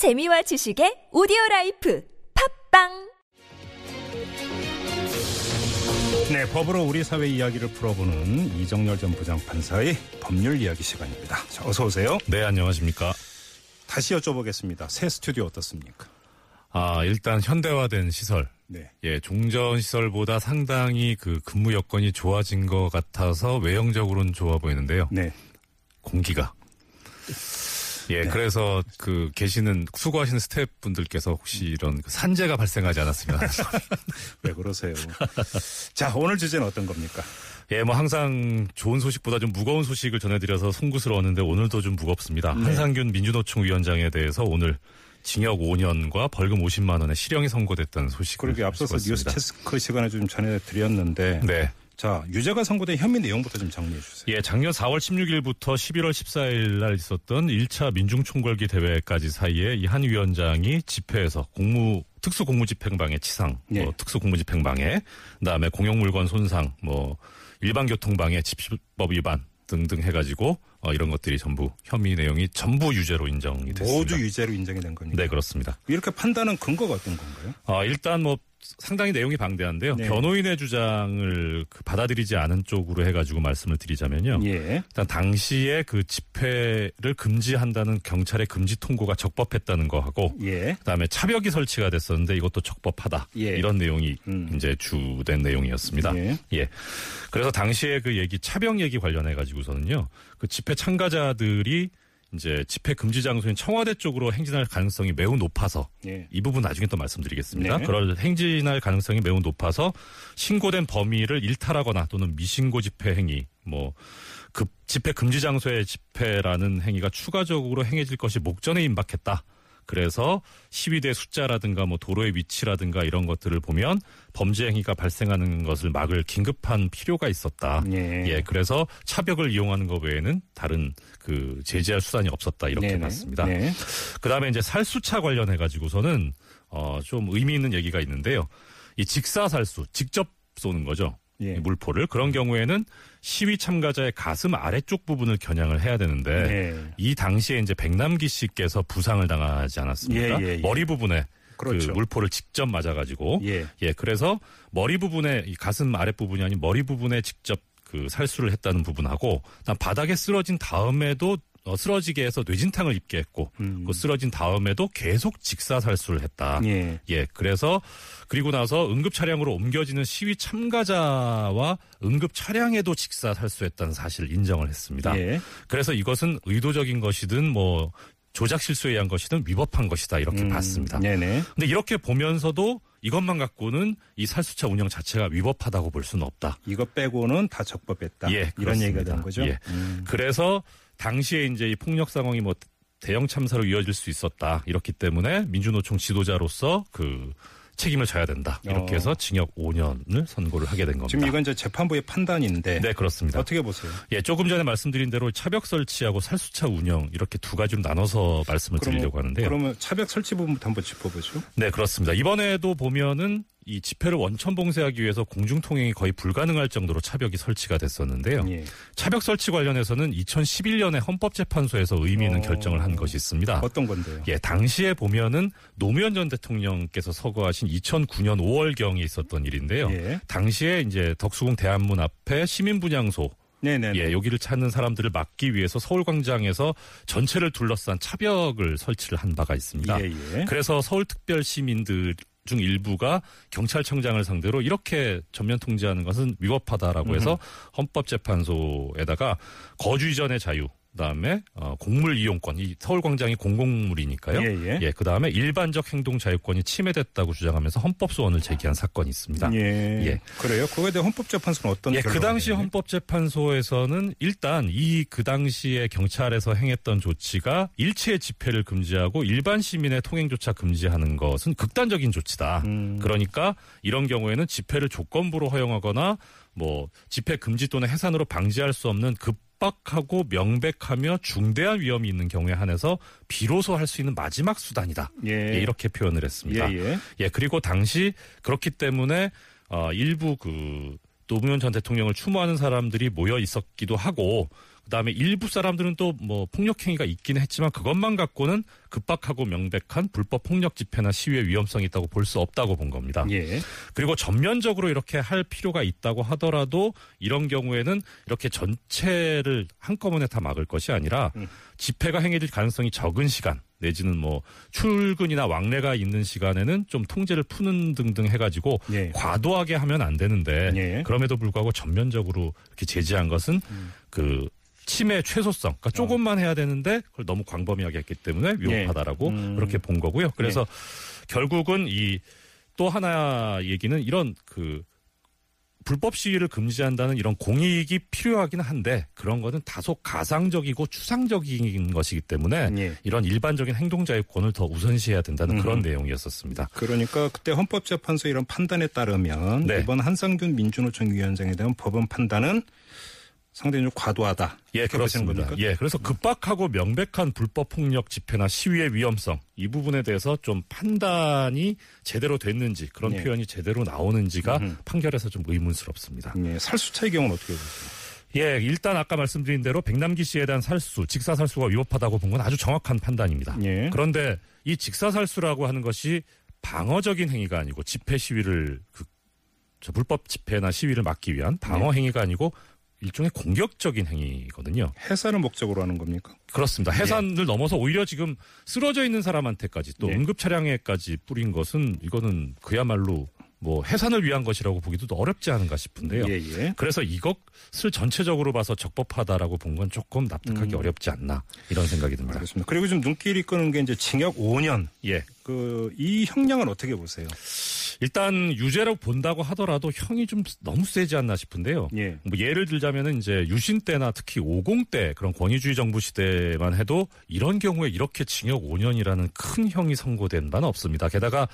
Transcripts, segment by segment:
재미와 지식의 오디오 life 팟빵 네, 법으로 우리 사회 이야기를 풀어보는 이정열 전 부장판사의 법률 이야기 시간입니다. 자, 어서 오세요. 네, 안녕하십니까. 다시 여쭤보겠습니다. 새 스튜디오 어떻습니까? 아, 일단 현대화된 시설. 네. 예, 종전 시설보다 상당히 그 근무 여건이 좋아진 것 같아서 외형적으로는 좋아 보이는데요. 네. 공기가. 예, 네. 그래서 그 계시는 수고하시는 스태프분들께서 혹시 이런 그 산재가 발생하지 않았으면 왜 그러세요? 자, 오늘 주제는 어떤 겁니까? 예, 뭐 항상 좋은 소식보다 좀 무거운 소식을 전해드려서 송구스러웠는데 오늘도 좀 무겁습니다. 네. 한상균 민주노총 위원장에 대해서 오늘 징역 5년과 벌금 50만 원의 실형이 선고됐다는 소식을 그렇게 앞서서 뉴스. 체스크 시간에 좀 전해드렸는데. 네. 자, 유죄가 선고된 혐의 내용부터 좀 정리해 주세요. 예, 작년 4월 16일부터 11월 14일 날 있었던 1차 민중총궐기 대회까지 사이에 이 한 위원장이 집회에서 공무 특수 공무집행방해 치상, 예. 뭐 특수 공무집행방해, 그다음에 공용물건 손상, 뭐 일반 교통방해, 집시법 위반 등등 해가지고 어, 이런 것들이 전부 혐의 내용이 전부 유죄로 인정이 됐습니다. 모두 유죄로 인정이 된 겁니다. 네, 그렇습니다. 이렇게 판단한 근거가 어떤 건가요? 아, 일단 뭐 상당히 내용이 방대한데요. 네. 변호인의 주장을 그 받아들이지 않은 쪽으로 해가지고 말씀을 드리자면요. 예. 일단 당시에 그 집회를 금지한다는 경찰의 금지 통고가 적법했다는 거 하고 예. 그다음에 차벽이 설치가 됐었는데 이것도 적법하다. 예. 이런 내용이 음. 이제 주된 내용이었습니다. 예. 예. 그래서 당시에 그 얘기 차벽 얘기 관련해 가지고서는요. 그 집회 참가자들이 이제 집회 금지 장소인 청와대 쪽으로 행진할 가능성이 매우 높아서 예. 이 부분 나중에 또 말씀드리겠습니다. 네. 그럴 행진할 가능성이 매우 높아서 신고된 범위를 일탈하거나 또는 미신고 집회 행위, 뭐, 급 집회 금지 장소의 집회라는 행위가 추가적으로 행해질 것이 목전에 임박했다. 그래서 시위대 숫자라든가 뭐 도로의 위치라든가 이런 것들을 보면 범죄 행위가 발생하는 것을 막을 긴급한 필요가 있었다. 예. 예, 그래서 차벽을 이용하는 것 외에는 다른 그 제재할 수단이 없었다 이렇게 네네. 봤습니다. 네. 그다음에 이제 살수차 관련해 가지고서는 어 좀 의미 있는 얘기가 있는데요. 이 직사살수 직접 쏘는 거죠. 예. 이 물포를 그런 경우에는 시위 참가자의 가슴 아래쪽 부분을 겨냥을 해야 되는데 네. 이 당시에 이제 백남기 씨께서 부상을 당하지 않았습니까? 예, 예, 예. 머리 부분에 그렇죠. 그 물포를 직접 맞아가지고 예. 예, 그래서 머리 부분에 이 가슴 아랫 부분이 아닌 머리 부분에 직접 그 살수를 했다는 부분하고 바닥에 쓰러진 다음에도 어, 쓰러지게 해서 뇌진탕을 입게 했고 음. 그 쓰러진 다음에도 계속 직사살수를 했다. 예. 예, 그래서 그리고 나서 응급 차량으로 옮겨지는 시위 참가자와 응급 차량에도 직사살수했다는 사실을 인정을 했습니다. 예. 그래서 이것은 의도적인 것이든 뭐 조작 실수에 의한 것이든 위법한 것이다 이렇게 음, 봤습니다. 네네. 근데 이렇게 보면서도 이것만 갖고는 이 살수차 운영 자체가 위법하다고 볼 수는 없다. 이거 빼고는 다 적법했다. 예, 이런 그렇습니다. 얘기가 되는 거죠. 예. 음. 그래서 당시에 이제 이 폭력 상황이 뭐 대형 참사로 이어질 수 있었다. 이렇기 때문에 민주노총 지도자로서 그 책임을 져야 된다. 이렇게 어. 해서 징역 5년을 선고를 하게 된 겁니다. 지금 이건 이제 재판부의 판단인데 네, 그렇습니다. 어떻게 보세요? 예, 조금 전에 말씀드린 대로 차벽 설치하고 살수차 운영 이렇게 두 가지로 나눠서 말씀을 드리려고 하는데요. 그러면 차벽 설치 부분부터 한번 짚어보죠. 네, 그렇습니다. 이번에도 보면은 이 집회를 원천 봉쇄하기 위해서 공중 통행이 거의 불가능할 정도로 차벽이 설치가 됐었는데요. 예. 차벽 설치 관련해서는 2011년에 헌법재판소에서 의미 있는 어. 결정을 한 것이 있습니다. 어떤 건데요? 예, 당시에 보면은 노무현 전 대통령께서 서거하신 2009년 5월 경에 있었던 일인데요. 예. 당시에 이제 덕수궁 대한문 앞에 시민 분향소 네네. 예, 여기를 찾는 사람들을 막기 위해서 서울광장에서 전체를 둘러싼 차벽을 설치를 한 바가 있습니다. 예, 예. 그래서 서울 특별 시민들 중 일부가 경찰청장을 상대로 이렇게 전면 통제하는 것은 위법하다라고 해서 헌법재판소에다가 거주 이전의 자유, 그다음에 어, 공물 이용권, 이 서울광장이 공공물이니까요. 예, 예. 그다음에 일반적 행동 자유권이 침해됐다고 주장하면서 헌법 소원을 제기한 사건이 있습니다. 예. 예. 그래요? 그거에 대해 헌법재판소는 어떤 예, 그 당시? 헌법재판소에서는 일단 이 그 당시에 경찰에서 행했던 조치가 일체 집회를 금지하고 일반 시민의 통행조차 금지하는 것은 극단적인 조치다. 음. 그러니까 이런 경우에는 집회를 조건부로 허용하거나 뭐 집회 금지 또는 해산으로 방지할 수 없는 급박하고 명백하며 중대한 위험이 있는 경우에 한해서 비로소 할 수 있는 마지막 수단이다. 예. 예, 이렇게 표현을 했습니다. 예, 예. 예, 그리고 당시 그렇기 때문에 어 일부 그 노무현 전 대통령을 추모하는 사람들이 모여 있었기도 하고 그다음에 일부 사람들은 또 뭐 폭력 행위가 있긴 했지만 그것만 갖고는 급박하고 명백한 불법 폭력 집회나 시위의 위험성이 있다고 볼 수 없다고 본 겁니다. 예. 그리고 전면적으로 이렇게 할 필요가 있다고 하더라도 이런 경우에는 이렇게 전체를 한꺼번에 다 막을 것이 아니라 음. 집회가 행해질 가능성이 적은 시간 내지는 뭐 출근이나 왕래가 있는 시간에는 좀 통제를 푸는 등등 해가지고 예. 과도하게 하면 안 되는데 예. 그럼에도 불구하고 전면적으로 이렇게 제지한 것은 음. 그 침해 최소성, 그러니까 조금만 해야 되는데 그걸 너무 광범위하게 했기 때문에 위험하다라고 예. 음. 그렇게 본 거고요. 그래서 결국은 이 또 하나 얘기는 이런 그 불법 시위를 금지한다는 이런 공익이 필요하긴 한데 그런 거는 다소 가상적이고 추상적인 것이기 때문에 예. 이런 일반적인 행동자유권을 더 우선시해야 된다는 그런 음. 내용이었었습니다. 그러니까 그때 헌법재판소 이런 판단에 따르면 네. 이번 한상균 민주노총 위원장에 대한 법원 판단은 상당히 좀 과도하다. 예, 그렇습니다. 예, 그래서 급박하고 명백한 불법 폭력 집회나 시위의 위험성 이 부분에 대해서 좀 판단이 제대로 됐는지 그런 예. 표현이 제대로 나오는지가 음흠. 판결에서 좀 의문스럽습니다. 예, 살수차의 경우는 어떻게 보세요? 예, 일단 아까 말씀드린 대로 백남기 씨에 대한 살수, 직사살수가 위법하다고 본 건 아주 정확한 판단입니다. 예. 그런데 이 직사살수라고 하는 것이 방어적인 행위가 아니고 집회 시위를 그, 저 불법 집회나 시위를 막기 위한 방어 네. 행위가 아니고 일종의 공격적인 행위거든요. 해산을 목적으로 하는 겁니까? 그렇습니다. 해산을 넘어서 오히려 지금 쓰러져 있는 사람한테까지 또 네. 응급 차량에까지 뿌린 것은 이거는 그야말로 뭐 해산을 위한 것이라고 보기도 또 어렵지 않은가 싶은데요. 예, 예. 그래서 이것을 전체적으로 봐서 적법하다라고 본 건 조금 납득하기 음. 어렵지 않나 이런 생각이 듭니다. 알겠습니다. 그리고 좀 눈길이 끄는 게 이제 징역 5년. 예. 그, 이 형량은 어떻게 보세요? 일단 유죄로 본다고 하더라도 형이 좀 너무 세지 않나 싶은데요. 예. 뭐 예를 들자면은 이제 유신 때나 특히 50때 그런 권위주의 정부 시대만 해도 이런 경우에 이렇게 징역 5년이라는 큰 형이 선고된 바는 없습니다. 게다가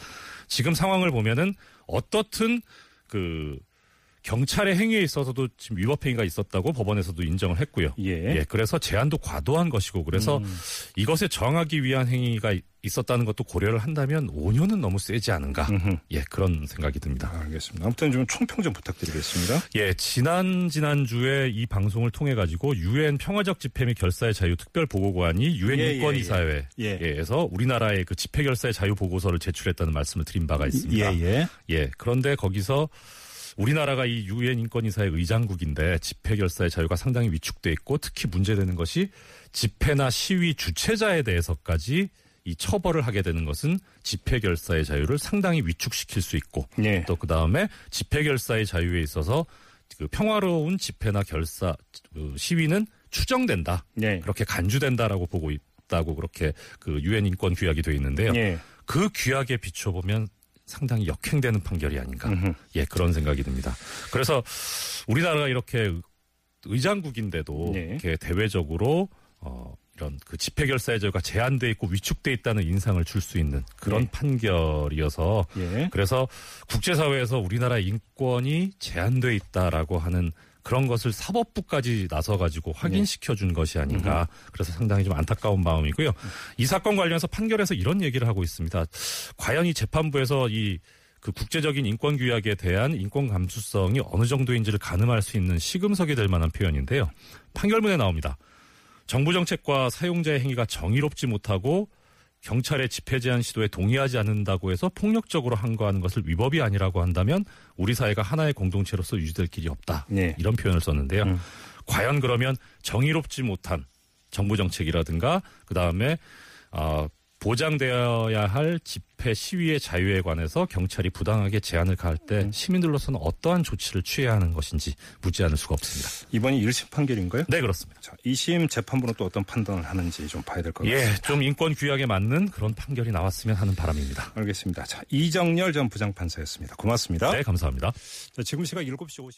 지금 상황을 보면은 어떻든 그 경찰의 행위에 있어서도 지금 위법 행위가 있었다고 법원에서도 인정을 했고요. 예. 그래서 제한도 과도한 것이고 그래서 음. 이것에 저항하기 위한 행위가 있었다는 것도 고려를 한다면 5년은 너무 세지 않은가. 음흠. 예, 그런 생각이 듭니다. 알겠습니다. 아무튼 좀 총평 좀 부탁드리겠습니다. 예, 지난 지난주에 이 방송을 통해 가지고 유엔 평화적 집회 및 결사의 자유 특별 보고관이 유엔 예, 인권 예, 이사회에서 우리나라의 그 집회 결사의 자유 보고서를 제출했다는 말씀을 드린 바가 있습니다. 예, 예. 예, 그런데 거기서 우리나라가 이 유엔 인권이사의 의장국인데 집회 결사의 자유가 상당히 위축돼 있고 특히 문제되는 것이 집회나 시위 주최자에 대해서까지 이 처벌을 하게 되는 것은 집회 결사의 자유를 상당히 위축시킬 수 있고 예. 또그 다음에 집회 결사의 자유에 있어서 그 평화로운 집회나 결사 그 시위는 추정된다 예. 그렇게 간주된다라고 보고 있다고 그렇게 그 유엔 인권 규약이 되어 있는데요. 예. 그 규약에 비춰보면 상당히 역행되는 판결이 아닌가. 음흠. 예, 그런 생각이 듭니다. 그래서 우리나라가 이렇게 의장국인데도 네. 이렇게 대외적으로 어 이런 그 집회 결사의 자유가 제한돼 있고 위축돼 있다는 인상을 줄 수 있는 그런 네. 판결이어서 예. 그래서 국제사회에서 우리나라 인권이 제한돼 있다라고 하는 그런 것을 사법부까지 나서 가지고 확인시켜 준 것이 아닌가. 그래서 상당히 좀 안타까운 마음이고요. 이 사건 관련해서 판결에서 이런 얘기를 하고 있습니다. 과연 이 재판부에서 이그 국제적인 인권 규약에 대한 인권 감수성이 어느 정도인지를 가늠할 수 있는 시금석이 될 만한 표현인데요. 판결문에 나옵니다. 정부 정책과 사용자의 행위가 정의롭지 못하고 경찰의 집회 제한 시도에 동의하지 않는다고 해서 폭력적으로 항거하는 것을 위법이 아니라고 한다면 우리 사회가 하나의 공동체로서 유지될 길이 없다. 네. 이런 표현을 썼는데요. 음. 과연 그러면 정의롭지 못한 정부 정책이라든가 그 다음에 어, 보장되어야 할 집회 시위의 자유에 관해서 경찰이 부당하게 제한을 가할 때 음. 시민들로서는 어떠한 조치를 취해야 하는 것인지 묻지 않을 수가 없습니다. 이번이 1심 판결인가요? 네 그렇습니다. 자, 2심 재판부는 또 어떤 판단을 하는지 좀 봐야 될 것 같습니다. 예, 좀 인권 규약에 맞는 그런 판결이 나왔으면 하는 바람입니다. 알겠습니다. 자, 이정열 전 부장판사였습니다. 고맙습니다. 네, 감사합니다. 자, 지금 시각 7시 50분.